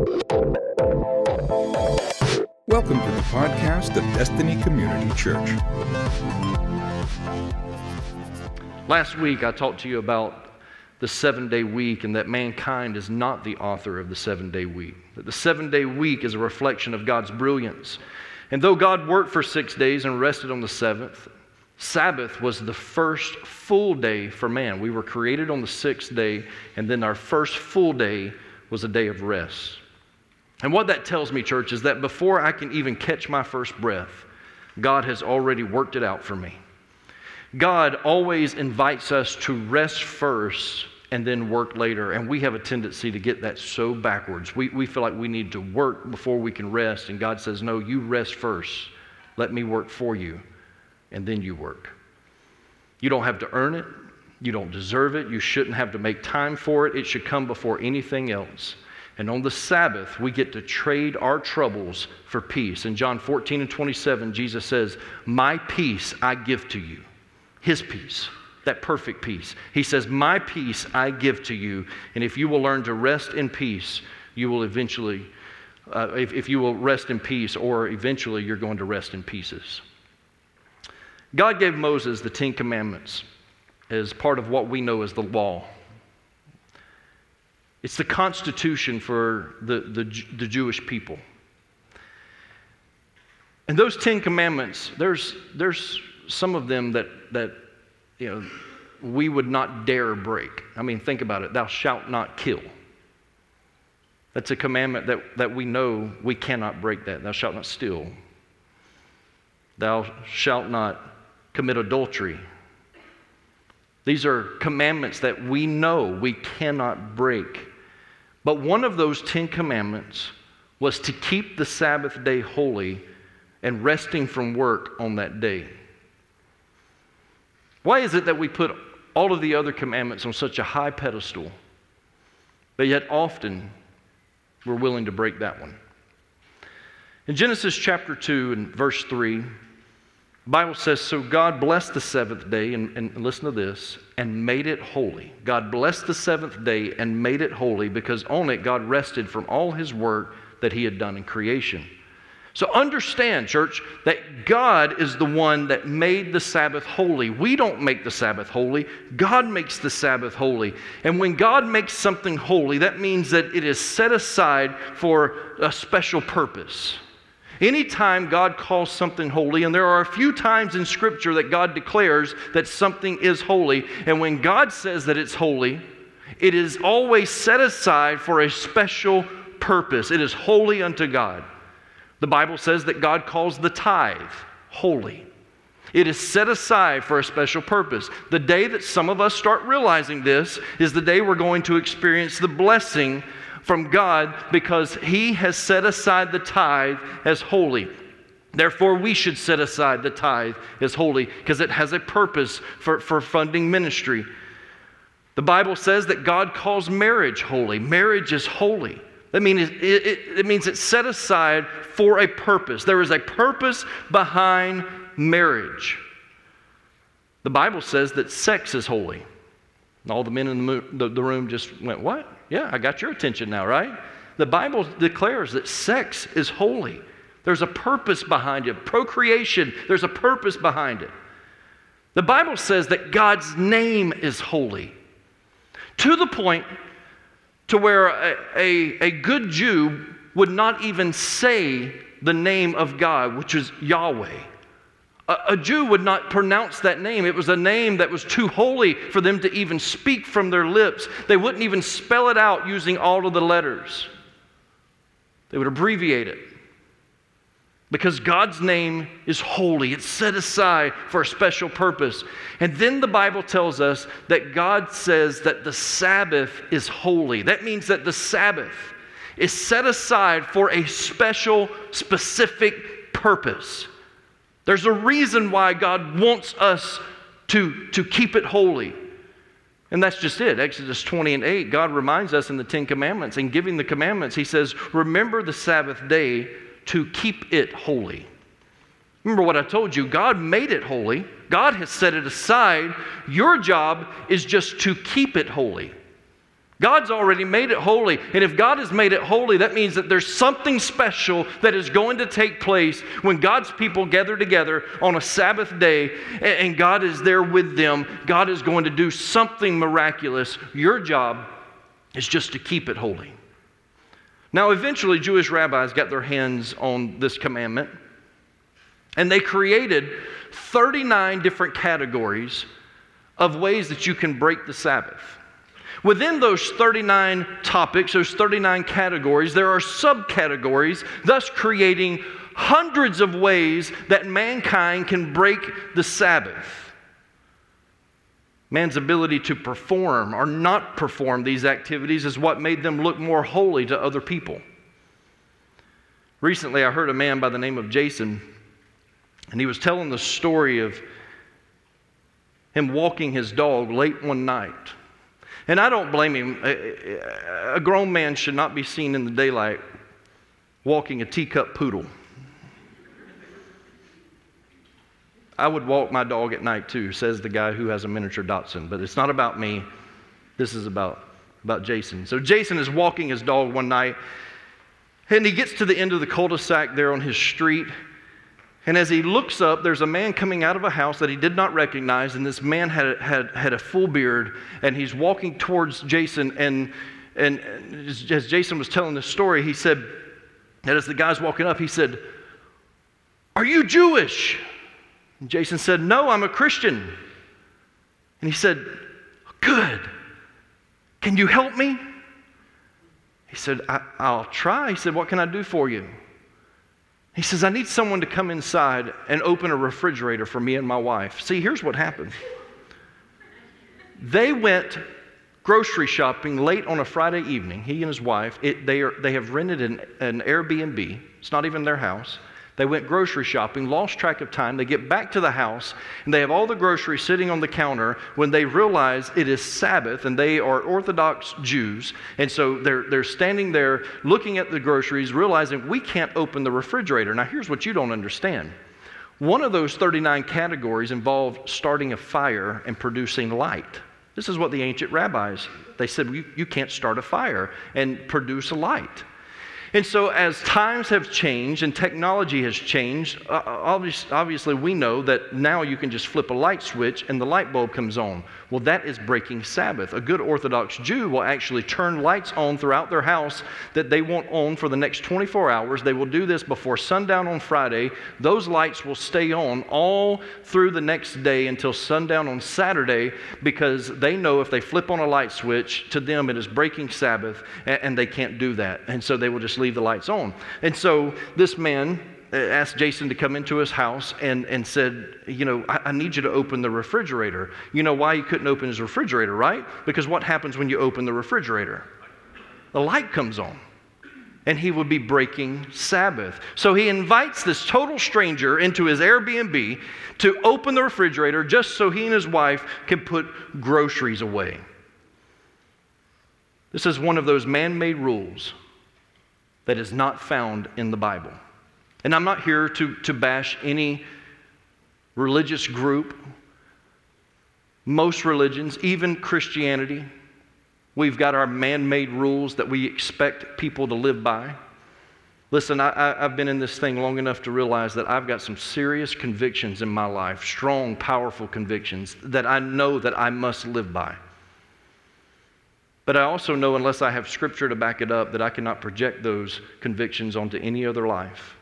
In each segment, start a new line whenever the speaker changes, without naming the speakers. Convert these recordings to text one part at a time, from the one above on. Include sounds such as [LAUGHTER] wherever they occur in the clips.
Welcome to the podcast of Destiny Community Church.
Last week, I talked to you about the seven day week and that mankind is not the author of the seven day week. That the seven day week is a reflection of God's brilliance. And though God worked for six days and rested on the seventh, Sabbath was the first full day for man. We were created on the sixth day, and then our first full day was a day of rest. And what that tells me, church, is that before I can even catch my first breath, God has already worked it out for me. God always invites us to rest first and then work later. And we have a tendency to get that so backwards. We, we feel like we need to work before we can rest. And God says, No, you rest first. Let me work for you, and then you work. You don't have to earn it. You don't deserve it. You shouldn't have to make time for it. It should come before anything else. And on the Sabbath, we get to trade our troubles for peace. In John 14 and 27, Jesus says, My peace I give to you, His peace that perfect peace. He says, My peace I give to you, and if you will learn to rest in peace, you will eventually, uh, if, if you will rest in peace, or eventually you're going to rest in pieces. God gave Moses the Ten Commandments as part of what we know as the law. It's the constitution for the, the, the Jewish people. And those Ten Commandments, there's, there's some of them that, that you know, we would not dare break. I mean, think about it. Thou shalt not kill. That's a commandment that, that we know we cannot break that. Thou shalt not steal. Thou shalt not commit adultery. These are commandments that we know we cannot break. But one of those Ten Commandments was to keep the Sabbath day holy and resting from work on that day. Why is it that we put all of the other commandments on such a high pedestal, but yet often we're willing to break that one? In Genesis chapter 2 and verse 3, the Bible says, So God blessed the seventh day, and, and listen to this, and made it holy. God blessed the seventh day and made it holy because on it God rested from all his work that he had done in creation. So understand, church, that God is the one that made the Sabbath holy. We don't make the Sabbath holy, God makes the Sabbath holy. And when God makes something holy, that means that it is set aside for a special purpose. Anytime God calls something holy, and there are a few times in Scripture that God declares that something is holy, and when God says that it's holy, it is always set aside for a special purpose. It is holy unto God. The Bible says that God calls the tithe holy. It is set aside for a special purpose. The day that some of us start realizing this is the day we're going to experience the blessing from God because He has set aside the tithe as holy. Therefore, we should set aside the tithe as holy because it has a purpose for, for funding ministry. The Bible says that God calls marriage holy. Marriage is holy. That means it, it, it, means it's set aside for a purpose. There is a purpose behind marriage. The Bible says that sex is holy. And all the men in the, the, the room just went, What? Yeah, I got your attention now, right? The Bible declares that sex is holy. There's a purpose behind it. Procreation, there's a purpose behind it. The Bible says that God's name is holy to the point to where a, a, a good Jew would not even say the name of God, which is Yahweh. A, Jew would not pronounce that name. It was a name that was too holy for them to even speak from their lips. They wouldn't even spell it out using all of the letters, they would abbreviate it. Because God's name is holy, it's set aside for a special purpose. And then the Bible tells us that God says that the Sabbath is holy. That means that the Sabbath is set aside for a special, specific purpose. There's a reason why God wants us to, to keep it holy. And that's just it. Exodus 20 and 8, God reminds us in the Ten Commandments, in giving the commandments, He says, Remember the Sabbath day to keep it holy. Remember what I told you God made it holy, God has set it aside. Your job is just to keep it holy. God's already made it holy. And if God has made it holy, that means that there's something special that is going to take place when God's people gather together on a Sabbath day and God is there with them. God is going to do something miraculous. Your job is just to keep it holy. Now, eventually, Jewish rabbis got their hands on this commandment and they created 39 different categories of ways that you can break the Sabbath. Within those 39 topics, those 39 categories, there are subcategories, thus creating hundreds of ways that mankind can break the Sabbath. Man's ability to perform or not perform these activities is what made them look more holy to other people. Recently, I heard a man by the name of Jason, and he was telling the story of him walking his dog late one night and I don't blame him. A grown man should not be seen in the daylight walking a teacup poodle. I would walk my dog at night too, says the guy who has a miniature Dachshund. But it's not about me. This is about, about Jason. So Jason is walking his dog one night, and he gets to the end of the cul de sac there on his street, and as he looks up, there's a man coming out of a house that he did not recognize, and this man had, had, had a full beard, and he's walking towards Jason. And, and as Jason was telling the story, he said, that as the guy's walking up, he said, Are you Jewish? And Jason said, No, I'm a Christian. And he said, Good. Can you help me? He said, I, will try. He said, What can I do for you? He says, I need someone to come inside and open a refrigerator for me and my wife. See, here's what happened. They went grocery shopping late on a Friday evening, he and his wife. It, they, are, they have rented an, an Airbnb, it's not even their house. They went grocery shopping, lost track of time. They get back to the house, and they have all the groceries sitting on the counter when they realize it is Sabbath and they are Orthodox Jews. And so they're, they're standing there looking at the groceries, realizing we can't open the refrigerator. Now, here's what you don't understand. One of those 39 categories involved starting a fire and producing light. This is what the ancient rabbis, they said, you, you can't start a fire and produce a light. And so, as times have changed and technology has changed, obviously we know that now you can just flip a light switch and the light bulb comes on. Well, that is breaking Sabbath. A good Orthodox Jew will actually turn lights on throughout their house that they want on for the next 24 hours. They will do this before sundown on Friday. Those lights will stay on all through the next day until sundown on Saturday because they know if they flip on a light switch, to them it is breaking Sabbath and they can't do that. And so they will just leave the lights on. And so this man Uh, asked Jason to come into his house and, and said, You know, I, I, need you to open the refrigerator. You know why he couldn't open his refrigerator, right? Because what happens when you open the refrigerator? The light comes on. And he would be breaking Sabbath. So he invites this total stranger into his Airbnb to open the refrigerator just so he and his wife can put groceries away. This is one of those man made rules that is not found in the Bible. And I'm not here to, to bash any religious group. Most religions, even Christianity, we've got our man made rules that we expect people to live by. Listen, I, have been in this thing long enough to realize that I've got some serious convictions in my life, strong, powerful convictions that I know that I must live by. But I also know, unless I have scripture to back it up, that I cannot project those convictions onto any other life.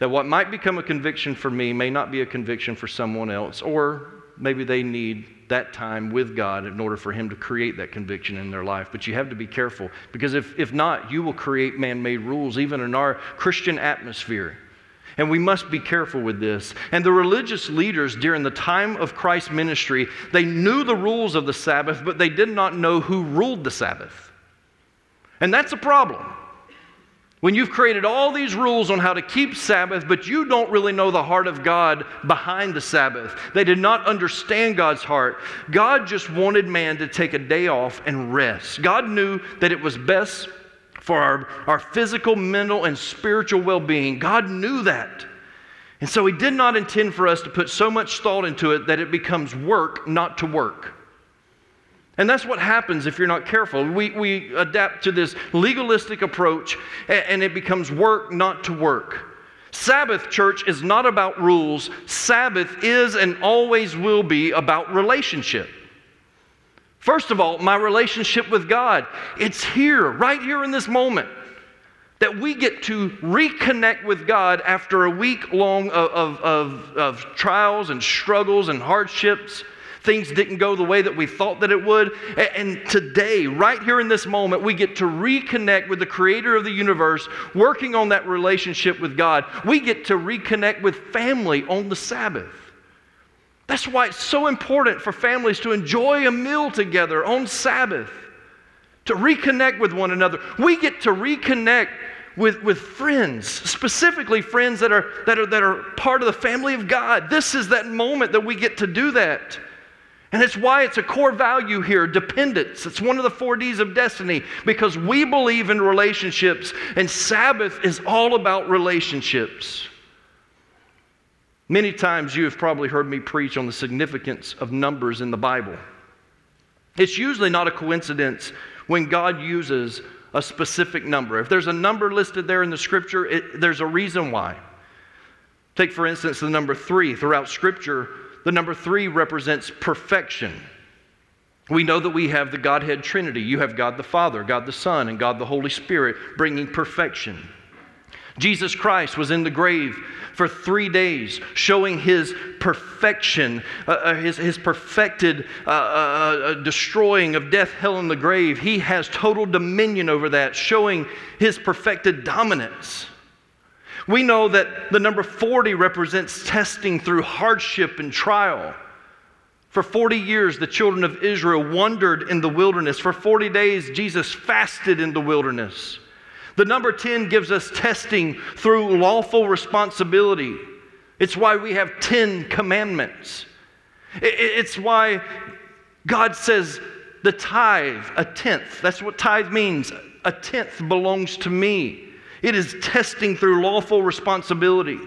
That what might become a conviction for me may not be a conviction for someone else, or maybe they need that time with God in order for Him to create that conviction in their life. But you have to be careful because if, if not, you will create man made rules, even in our Christian atmosphere. And we must be careful with this. And the religious leaders during the time of Christ's ministry, they knew the rules of the Sabbath, but they did not know who ruled the Sabbath. And that's a problem. When you've created all these rules on how to keep Sabbath, but you don't really know the heart of God behind the Sabbath, they did not understand God's heart. God just wanted man to take a day off and rest. God knew that it was best for our, our physical, mental, and spiritual well being. God knew that. And so He did not intend for us to put so much thought into it that it becomes work not to work. And that's what happens if you're not careful. We, we adapt to this legalistic approach and, and it becomes work not to work. Sabbath, church, is not about rules. Sabbath is and always will be about relationship. First of all, my relationship with God. It's here, right here in this moment, that we get to reconnect with God after a week long of, of, of, of trials and struggles and hardships Things didn't go the way that we thought that it would. And today, right here in this moment, we get to reconnect with the creator of the universe, working on that relationship with God. We get to reconnect with family on the Sabbath. That's why it's so important for families to enjoy a meal together on Sabbath, to reconnect with one another. We get to reconnect with, with friends, specifically friends that are, that, are, that are part of the family of God. This is that moment that we get to do that. And it's why it's a core value here dependence. It's one of the four D's of destiny because we believe in relationships, and Sabbath is all about relationships. Many times you have probably heard me preach on the significance of numbers in the Bible. It's usually not a coincidence when God uses a specific number. If there's a number listed there in the scripture, it, there's a reason why. Take, for instance, the number three. Throughout scripture, the number three represents perfection. We know that we have the Godhead Trinity. You have God the Father, God the Son, and God the Holy Spirit bringing perfection. Jesus Christ was in the grave for three days, showing his perfection, uh, uh his, his perfected uh, uh, uh, destroying of death, hell, and the grave. He has total dominion over that, showing his perfected dominance. We know that the number 40 represents testing through hardship and trial. For 40 years, the children of Israel wandered in the wilderness. For 40 days, Jesus fasted in the wilderness. The number 10 gives us testing through lawful responsibility. It's why we have 10 commandments. It's why God says the tithe, a tenth, that's what tithe means. A tenth belongs to me. It is testing through lawful responsibility.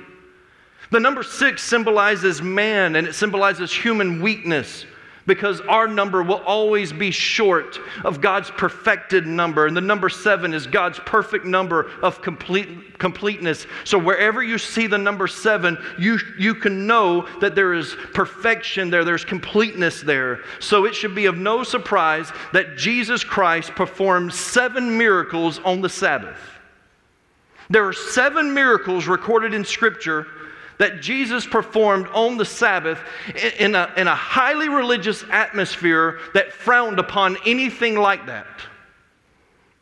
The number six symbolizes man and it symbolizes human weakness because our number will always be short of God's perfected number. And the number seven is God's perfect number of complete, completeness. So wherever you see the number seven, you, you can know that there is perfection there, there's completeness there. So it should be of no surprise that Jesus Christ performed seven miracles on the Sabbath. There are seven miracles recorded in Scripture that Jesus performed on the Sabbath in a, in a highly religious atmosphere that frowned upon anything like that.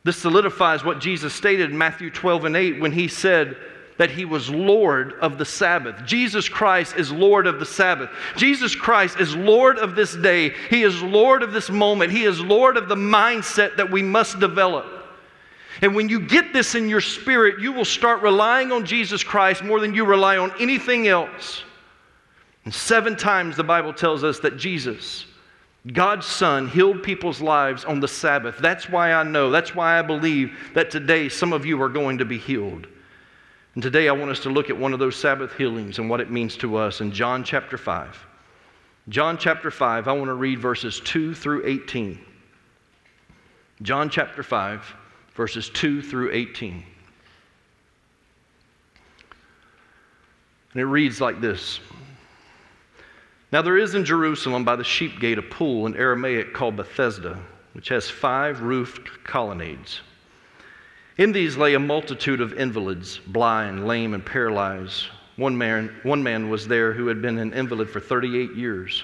This solidifies what Jesus stated in Matthew 12 and 8 when he said that he was Lord of the Sabbath. Jesus Christ is Lord of the Sabbath. Jesus Christ is Lord of this day. He is Lord of this moment. He is Lord of the mindset that we must develop. And when you get this in your spirit, you will start relying on Jesus Christ more than you rely on anything else. And seven times the Bible tells us that Jesus, God's Son, healed people's lives on the Sabbath. That's why I know, that's why I believe that today some of you are going to be healed. And today I want us to look at one of those Sabbath healings and what it means to us in John chapter 5. John chapter 5, I want to read verses 2 through 18. John chapter 5 verses 2 through 18. And it reads like this Now there is in Jerusalem by the sheep gate a pool in Aramaic called Bethesda, which has five roofed colonnades. In these lay a multitude of invalids, blind, lame, and paralyzed. One man, one man was there who had been an invalid for 38 years.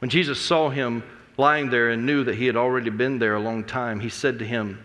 When Jesus saw him lying there and knew that he had already been there a long time, he said to him,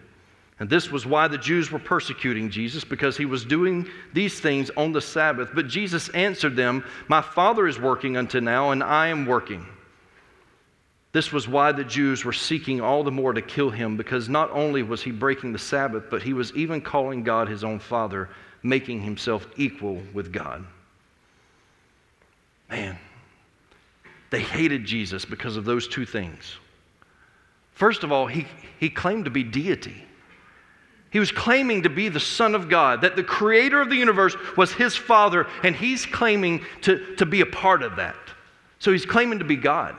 And this was why the Jews were persecuting Jesus, because he was doing these things on the Sabbath. But Jesus answered them, My Father is working unto now, and I am working. This was why the Jews were seeking all the more to kill him, because not only was he breaking the Sabbath, but he was even calling God his own Father, making himself equal with God. Man, they hated Jesus because of those two things. First of all, he, he claimed to be deity. He was claiming to be the Son of God, that the creator of the universe was his Father, and he's claiming to, to be a part of that. So he's claiming to be God.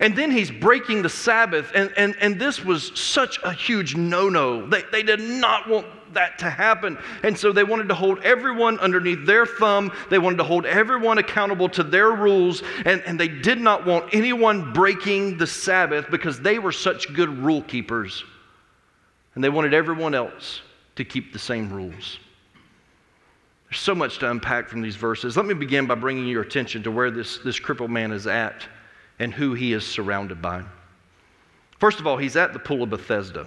And then he's breaking the Sabbath, and, and, and this was such a huge no no. They, they did not want that to happen. And so they wanted to hold everyone underneath their thumb, they wanted to hold everyone accountable to their rules, and, and they did not want anyone breaking the Sabbath because they were such good rule keepers. And they wanted everyone else to keep the same rules. There's so much to unpack from these verses. Let me begin by bringing your attention to where this, this crippled man is at and who he is surrounded by. First of all, he's at the pool of Bethesda.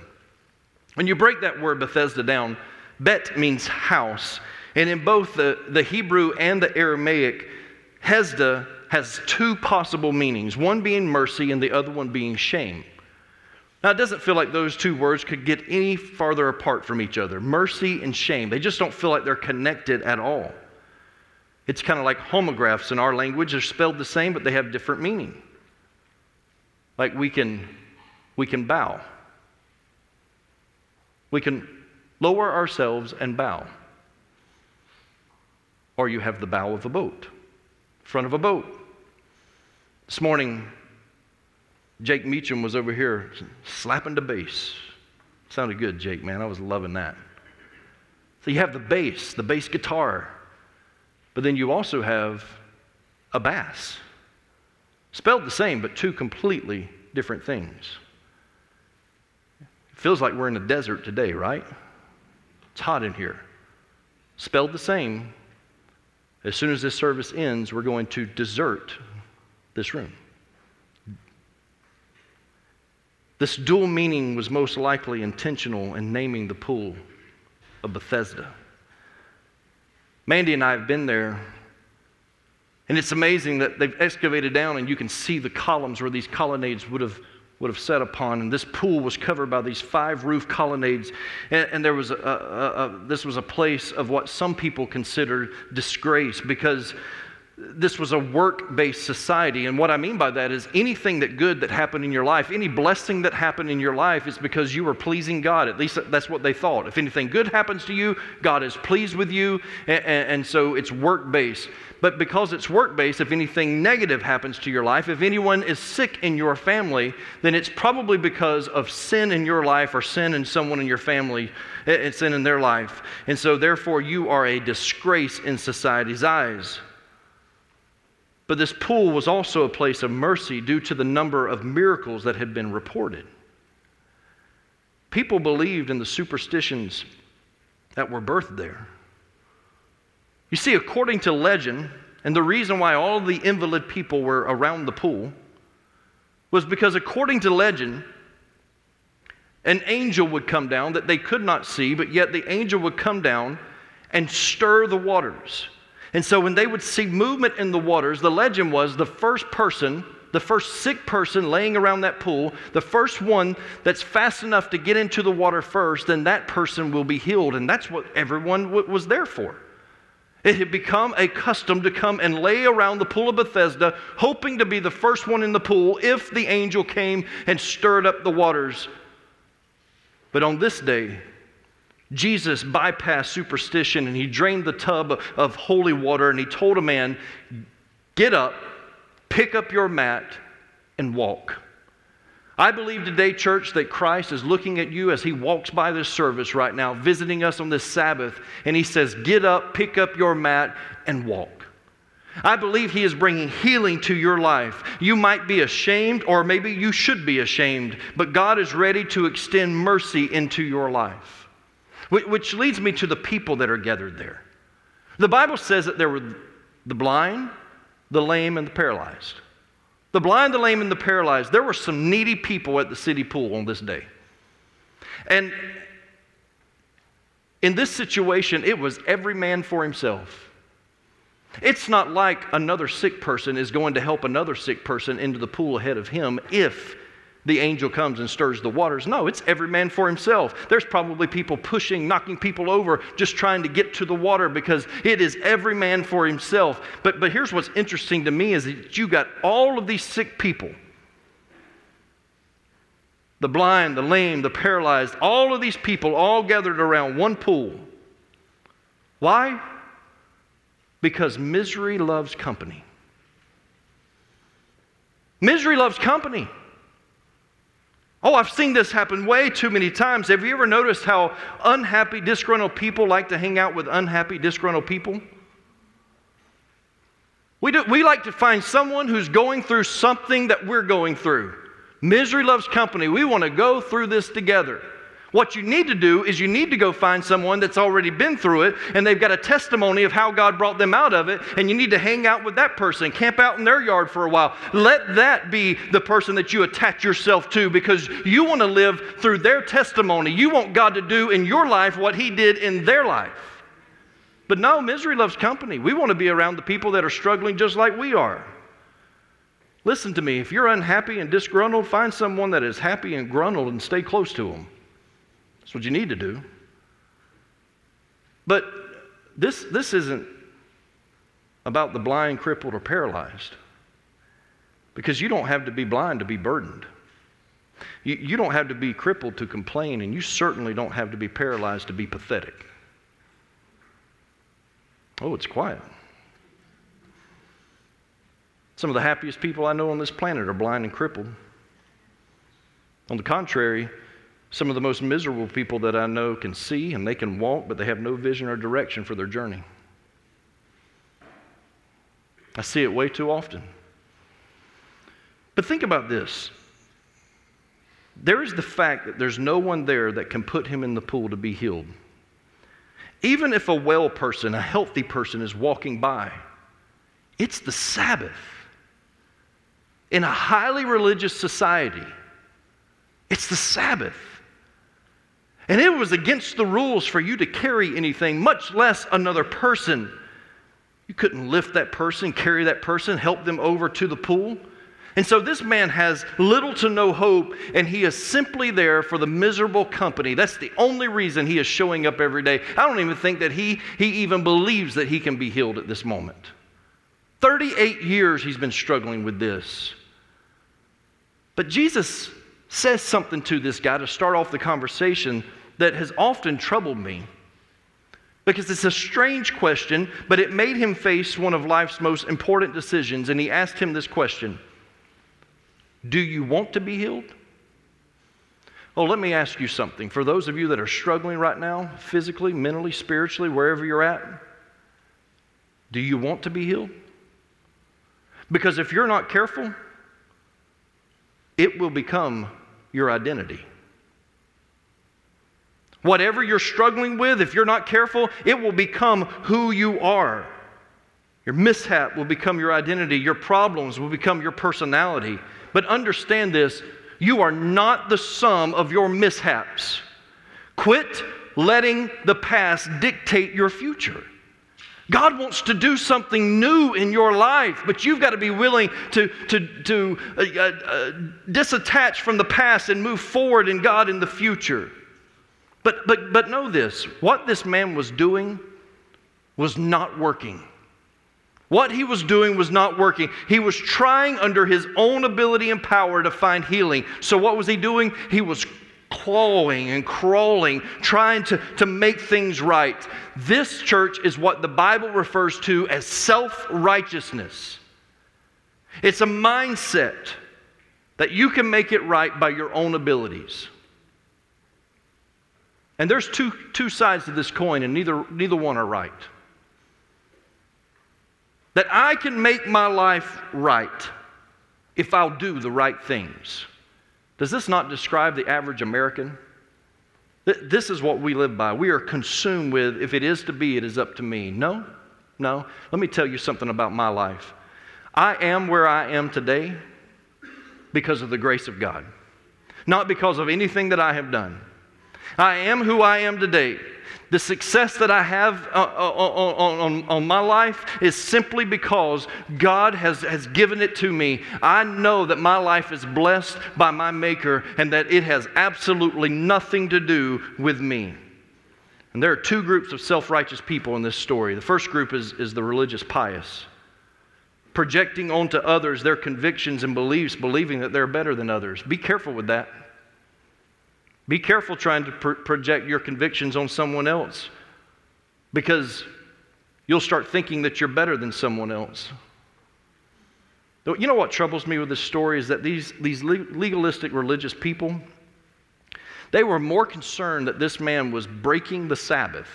When you break that word Bethesda down, Bet means house. And in both the, the Hebrew and the Aramaic, Hesda has two possible meanings one being mercy and the other one being shame. Now, it doesn't feel like those two words could get any farther apart from each other mercy and shame. They just don't feel like they're connected at all. It's kind of like homographs in our language. They're spelled the same, but they have different meaning. Like we can, we can bow. We can lower ourselves and bow. Or you have the bow of a boat, front of a boat. This morning, Jake Meacham was over here slapping the bass. Sounded good, Jake, man. I was loving that. So you have the bass, the bass guitar, but then you also have a bass. Spelled the same, but two completely different things. It feels like we're in a desert today, right? It's hot in here. Spelled the same. As soon as this service ends, we're going to desert this room. This dual meaning was most likely intentional in naming the pool of Bethesda. Mandy and I have been there and it's amazing that they've excavated down and you can see the columns where these colonnades would have, would have set upon. And this pool was covered by these five roof colonnades. And, and there was a, a, a, this was a place of what some people considered disgrace because this was a work based society. And what I mean by that is anything that good that happened in your life, any blessing that happened in your life is because you were pleasing God. At least that's what they thought. If anything good happens to you, God is pleased with you. And, and so it's work based. But because it's work based, if anything negative happens to your life, if anyone is sick in your family, then it's probably because of sin in your life or sin in someone in your family, it's sin in their life. And so therefore, you are a disgrace in society's eyes. But this pool was also a place of mercy due to the number of miracles that had been reported. People believed in the superstitions that were birthed there. You see, according to legend, and the reason why all the invalid people were around the pool was because, according to legend, an angel would come down that they could not see, but yet the angel would come down and stir the waters. And so when they would see movement in the waters, the legend was the first person, the first sick person laying around that pool, the first one that's fast enough to get into the water first, then that person will be healed. And that's what everyone w- was there for. It had become a custom to come and lay around the pool of Bethesda, hoping to be the first one in the pool if the angel came and stirred up the waters. But on this day, Jesus bypassed superstition and he drained the tub of holy water and he told a man, Get up, pick up your mat, and walk. I believe today, church, that Christ is looking at you as he walks by this service right now, visiting us on this Sabbath, and he says, Get up, pick up your mat, and walk. I believe He is bringing healing to your life. You might be ashamed, or maybe you should be ashamed, but God is ready to extend mercy into your life. Which leads me to the people that are gathered there. The Bible says that there were the blind, the lame, and the paralyzed. The blind, the lame, and the paralyzed. There were some needy people at the city pool on this day. And in this situation, it was every man for himself. It's not like another sick person is going to help another sick person into the pool ahead of him if the angel comes and stirs the waters. No, it's every man for himself. There's probably people pushing, knocking people over, just trying to get to the water because it is every man for himself. But, but here's what's interesting to me is that you got all of these sick people the blind, the lame, the paralyzed, all of these people all gathered around one pool. Why? Because misery loves company. Misery loves company. Oh, I've seen this happen way too many times. Have you ever noticed how unhappy, disgruntled people like to hang out with unhappy, disgruntled people? We, do, we like to find someone who's going through something that we're going through. Misery loves company. We want to go through this together. What you need to do is you need to go find someone that's already been through it and they've got a testimony of how God brought them out of it, and you need to hang out with that person, camp out in their yard for a while. Let that be the person that you attach yourself to because you want to live through their testimony. You want God to do in your life what He did in their life. But no, misery loves company. We want to be around the people that are struggling just like we are. Listen to me. If you're unhappy and disgruntled, find someone that is happy and gruntled and stay close to them. That's what you need to do. But this, this isn't about the blind, crippled, or paralyzed. Because you don't have to be blind to be burdened. You, you don't have to be crippled to complain, and you certainly don't have to be paralyzed to be pathetic. Oh, it's quiet. Some of the happiest people I know on this planet are blind and crippled. On the contrary, some of the most miserable people that I know can see and they can walk, but they have no vision or direction for their journey. I see it way too often. But think about this there is the fact that there's no one there that can put him in the pool to be healed. Even if a well person, a healthy person, is walking by, it's the Sabbath. In a highly religious society, it's the Sabbath. And it was against the rules for you to carry anything, much less another person. You couldn't lift that person, carry that person, help them over to the pool. And so this man has little to no hope, and he is simply there for the miserable company. That's the only reason he is showing up every day. I don't even think that he, he even believes that he can be healed at this moment. 38 years he's been struggling with this. But Jesus says something to this guy to start off the conversation that has often troubled me. Because it's a strange question, but it made him face one of life's most important decisions. And he asked him this question Do you want to be healed? Oh, let me ask you something. For those of you that are struggling right now, physically, mentally, spiritually, wherever you're at, do you want to be healed? Because if you're not careful, it will become your identity. Whatever you're struggling with, if you're not careful, it will become who you are. Your mishap will become your identity. Your problems will become your personality. But understand this you are not the sum of your mishaps. Quit letting the past dictate your future. God wants to do something new in your life, but you've got to be willing to, to, to uh, uh, uh, disattach from the past and move forward in God in the future. But, but, but know this what this man was doing was not working. What he was doing was not working. He was trying under his own ability and power to find healing. So, what was he doing? He was clawing and crawling, trying to, to make things right. This church is what the Bible refers to as self righteousness. It's a mindset that you can make it right by your own abilities. And there's two, two sides to this coin, and neither, neither one are right. That I can make my life right if I'll do the right things. Does this not describe the average American? This is what we live by. We are consumed with, if it is to be, it is up to me. No, no. Let me tell you something about my life. I am where I am today because of the grace of God, not because of anything that I have done. I am who I am today the success that I have uh, uh, on, on, on, my life is simply because God has, has given it to me. I know that my life is blessed by my Maker and that it has absolutely nothing to do with me. And there are two groups of self righteous people in this story. The first group is, is the religious pious, projecting onto others their convictions and beliefs, believing that they're better than others. Be careful with that. Be careful trying to pr- project your convictions on someone else because you'll start thinking that you're better than someone else. You know what troubles me with this story is that these, these legalistic religious people, they were more concerned that this man was breaking the Sabbath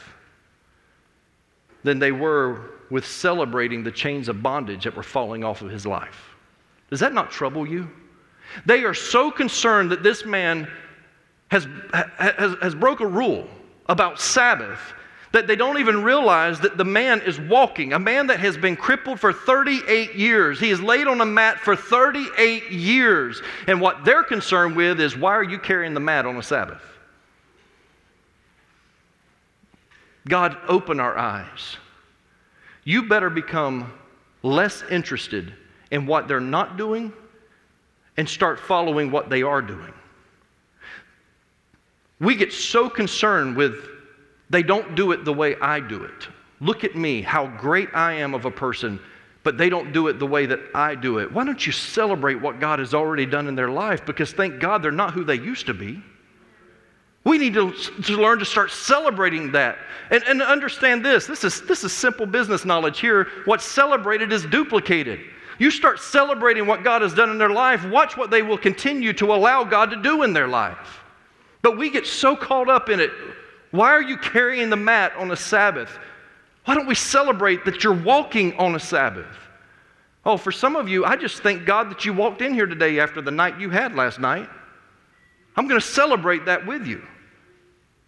than they were with celebrating the chains of bondage that were falling off of his life. Does that not trouble you? They are so concerned that this man has, has, has broke a rule about Sabbath that they don't even realize that the man is walking, a man that has been crippled for 38 years. He is laid on a mat for 38 years. And what they're concerned with is why are you carrying the mat on a Sabbath? God, open our eyes. You better become less interested in what they're not doing and start following what they are doing. We get so concerned with they don't do it the way I do it. Look at me, how great I am of a person, but they don't do it the way that I do it. Why don't you celebrate what God has already done in their life? Because thank God they're not who they used to be. We need to, to learn to start celebrating that and, and understand this. This is, this is simple business knowledge here. What's celebrated is duplicated. You start celebrating what God has done in their life, watch what they will continue to allow God to do in their life. But we get so caught up in it. Why are you carrying the mat on a Sabbath? Why don't we celebrate that you're walking on a Sabbath? Oh, for some of you, I just thank God that you walked in here today after the night you had last night. I'm going to celebrate that with you.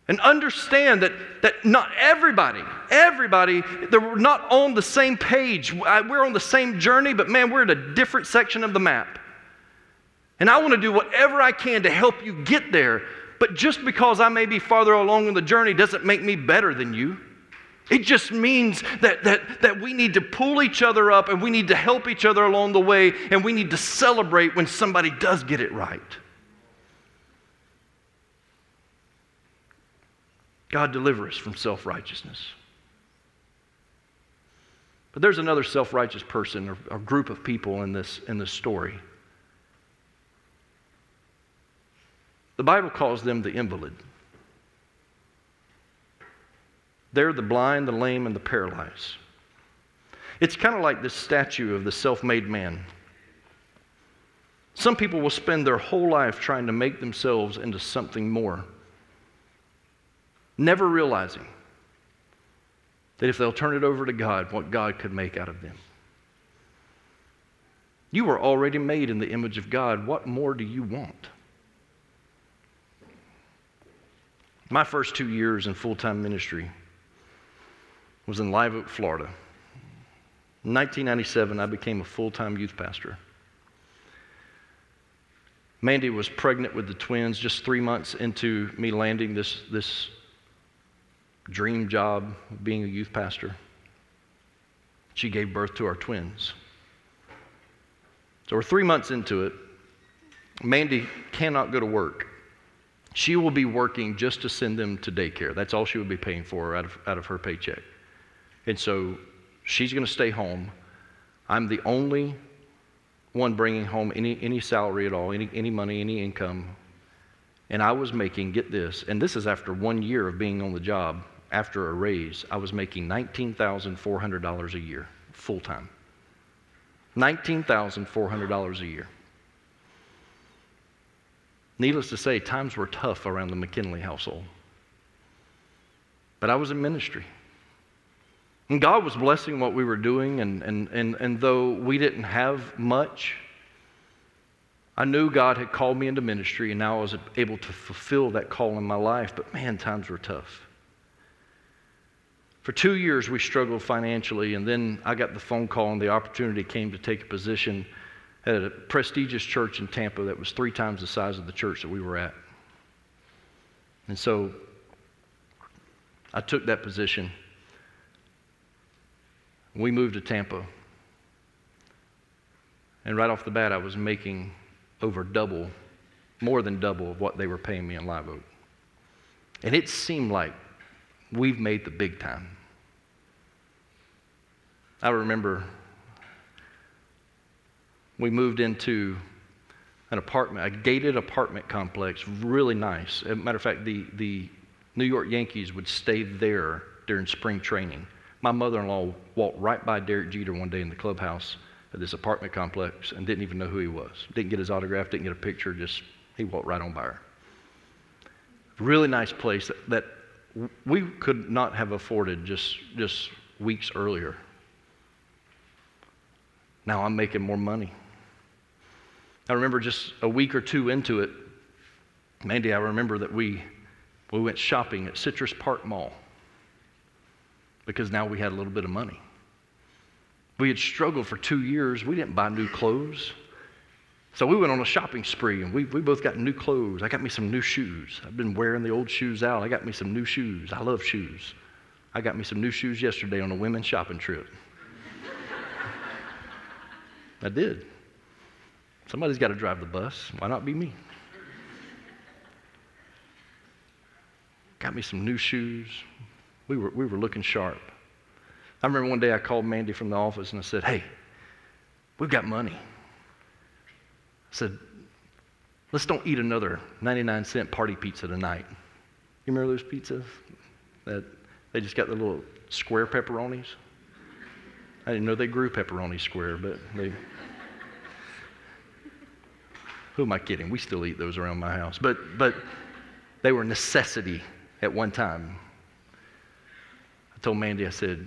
And understand that, that not everybody, everybody, we're not on the same page. We're on the same journey, but man, we're at a different section of the map. And I want to do whatever I can to help you get there. But just because I may be farther along in the journey doesn't make me better than you. It just means that, that, that we need to pull each other up and we need to help each other along the way and we need to celebrate when somebody does get it right. God deliver us from self righteousness. But there's another self righteous person or, or group of people in this, in this story. The Bible calls them the invalid. They're the blind, the lame, and the paralyzed. It's kind of like this statue of the self made man. Some people will spend their whole life trying to make themselves into something more, never realizing that if they'll turn it over to God, what God could make out of them. You were already made in the image of God. What more do you want? My first two years in full time ministry was in Live Oak, Florida. In 1997, I became a full time youth pastor. Mandy was pregnant with the twins just three months into me landing this, this dream job of being a youth pastor. She gave birth to our twins. So we're three months into it. Mandy cannot go to work. She will be working just to send them to daycare. That's all she would be paying for out of, out of her paycheck. And so she's going to stay home. I'm the only one bringing home any, any salary at all, any, any money, any income. And I was making, get this, and this is after one year of being on the job, after a raise, I was making $19,400 a year, full time. $19,400 a year. Needless to say, times were tough around the McKinley household. But I was in ministry. And God was blessing what we were doing, and, and, and, and though we didn't have much, I knew God had called me into ministry, and now I was able to fulfill that call in my life. But man, times were tough. For two years, we struggled financially, and then I got the phone call, and the opportunity came to take a position at a prestigious church in Tampa that was three times the size of the church that we were at. And so I took that position. We moved to Tampa. And right off the bat, I was making over double, more than double of what they were paying me in Live Oak. And it seemed like we've made the big time. I remember we moved into an apartment, a gated apartment complex, really nice. As a matter of fact, the, the New York Yankees would stay there during spring training. My mother in law walked right by Derek Jeter one day in the clubhouse at this apartment complex and didn't even know who he was. Didn't get his autograph, didn't get a picture, just he walked right on by her. Really nice place that, that we could not have afforded just, just weeks earlier. Now I'm making more money. I remember just a week or two into it, Mandy, I remember that we, we went shopping at Citrus Park Mall because now we had a little bit of money. We had struggled for two years. We didn't buy new clothes. So we went on a shopping spree and we, we both got new clothes. I got me some new shoes. I've been wearing the old shoes out. I got me some new shoes. I love shoes. I got me some new shoes yesterday on a women's shopping trip. [LAUGHS] I did. Somebody's got to drive the bus. Why not be me? Got me some new shoes. We were, we were looking sharp. I remember one day I called Mandy from the office and I said, Hey, we've got money. I said, Let's don't eat another 99 cent party pizza tonight. You remember those pizzas? That they just got the little square pepperonis? I didn't know they grew pepperoni square, but they. Who am I kidding? We still eat those around my house. But, but they were necessity at one time. I told Mandy, I said,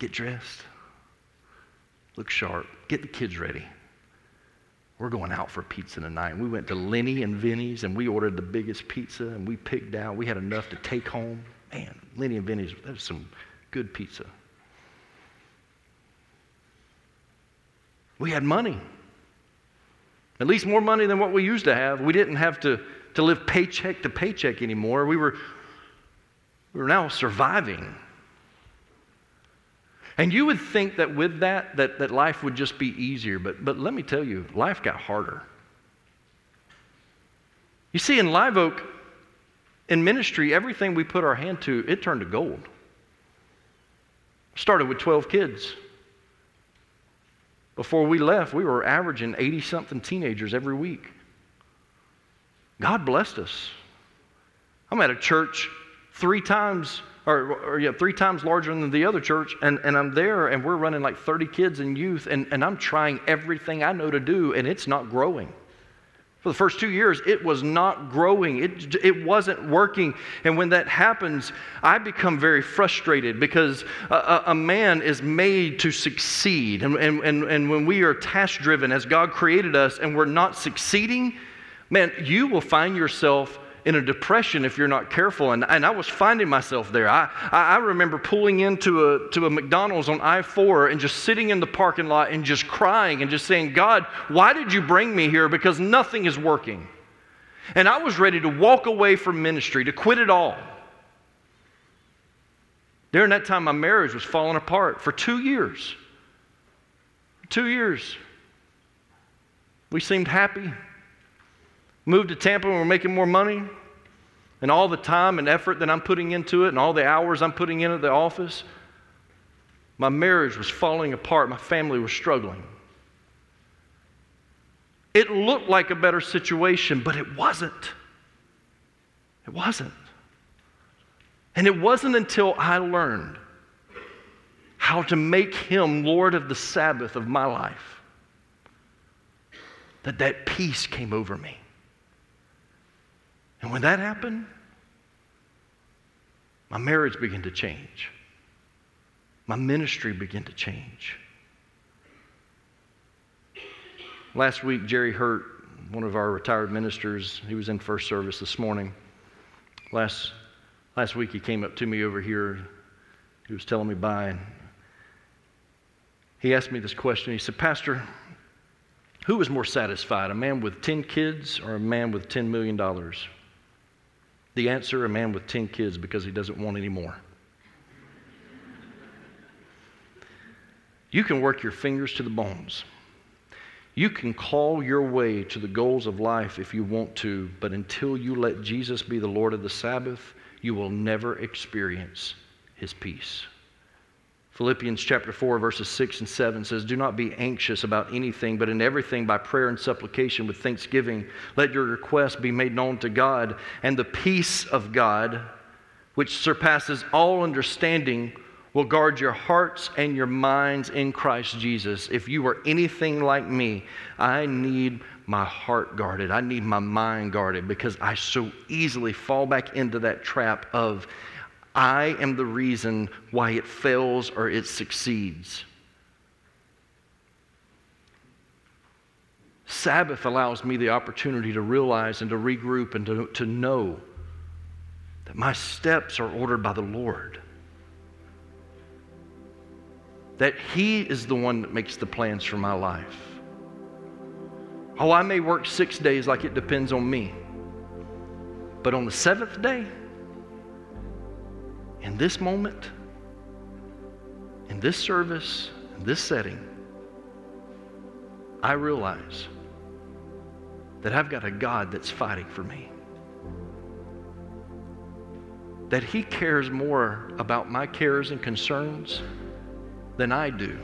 get dressed, look sharp, get the kids ready. We're going out for pizza tonight. We went to Lenny and Vinny's and we ordered the biggest pizza and we picked out. We had enough to take home. Man, Lenny and Vinny's, that was some good pizza. We had money. At least more money than what we used to have. We didn't have to, to live paycheck to paycheck anymore. We were, we were now surviving. And you would think that with that, that, that life would just be easier. But, but let me tell you, life got harder. You see, in Live Oak, in ministry, everything we put our hand to, it turned to gold. Started with 12 kids. Before we left, we were averaging 80 something teenagers every week. God blessed us. I'm at a church three times, or, or, yeah, three times larger than the other church, and, and I'm there and we're running like 30 kids and youth, and, and I'm trying everything I know to do, and it's not growing. For the first two years, it was not growing. It, it wasn't working. And when that happens, I become very frustrated because a, a man is made to succeed. And, and, and, and when we are task driven as God created us and we're not succeeding, man, you will find yourself in a depression if you're not careful. And, and I was finding myself there. I, I, remember pulling into a, to a McDonald's on I 4 and just sitting in the parking lot and just crying and just saying, God, why did you bring me here? Because nothing is working. And I was ready to walk away from ministry, to quit it all. During that time, my marriage was falling apart for two years. Two years. We seemed happy. Moved to Tampa and we're making more money. And all the time and effort that I'm putting into it and all the hours I'm putting in at the office, my marriage was falling apart. My family was struggling. It looked like a better situation, but it wasn't. It wasn't. And it wasn't until I learned how to make Him Lord of the Sabbath of my life that that peace came over me. And when that happened, my marriage began to change. My ministry began to change. last week, Jerry Hurt, one of our retired ministers, he was in first service this morning. Last, last week, he came up to me over here. He was telling me bye. And he asked me this question. He said, Pastor, who is more satisfied, a man with 10 kids or a man with $10 million? The answer a man with 10 kids because he doesn't want any more. You can work your fingers to the bones. You can call your way to the goals of life if you want to, but until you let Jesus be the Lord of the Sabbath, you will never experience his peace. Philippians chapter 4, verses 6 and 7 says, Do not be anxious about anything, but in everything by prayer and supplication with thanksgiving, let your requests be made known to God, and the peace of God, which surpasses all understanding, will guard your hearts and your minds in Christ Jesus. If you are anything like me, I need my heart guarded. I need my mind guarded because I so easily fall back into that trap of I am the reason why it fails or it succeeds. Sabbath allows me the opportunity to realize and to regroup and to, to know that my steps are ordered by the Lord that He is the one that makes the plans for my life. Oh, I may work six days like it depends on me. But on the seventh day, in this moment, in this service, in this setting, I realize that I've got a God that's fighting for me. That He cares more about my cares and concerns than I do.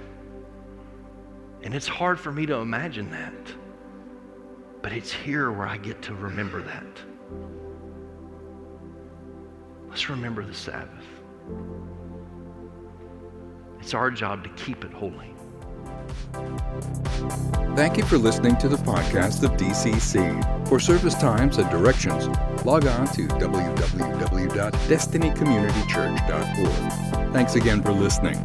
And it's hard for me to imagine that. But it's here where I get to remember that. Let's remember the Sabbath. It's our job to keep it holy.
Thank you for listening to the podcast of DCC. For service times and directions, log on to www.destinycommunitychurch.org. Thanks again for listening.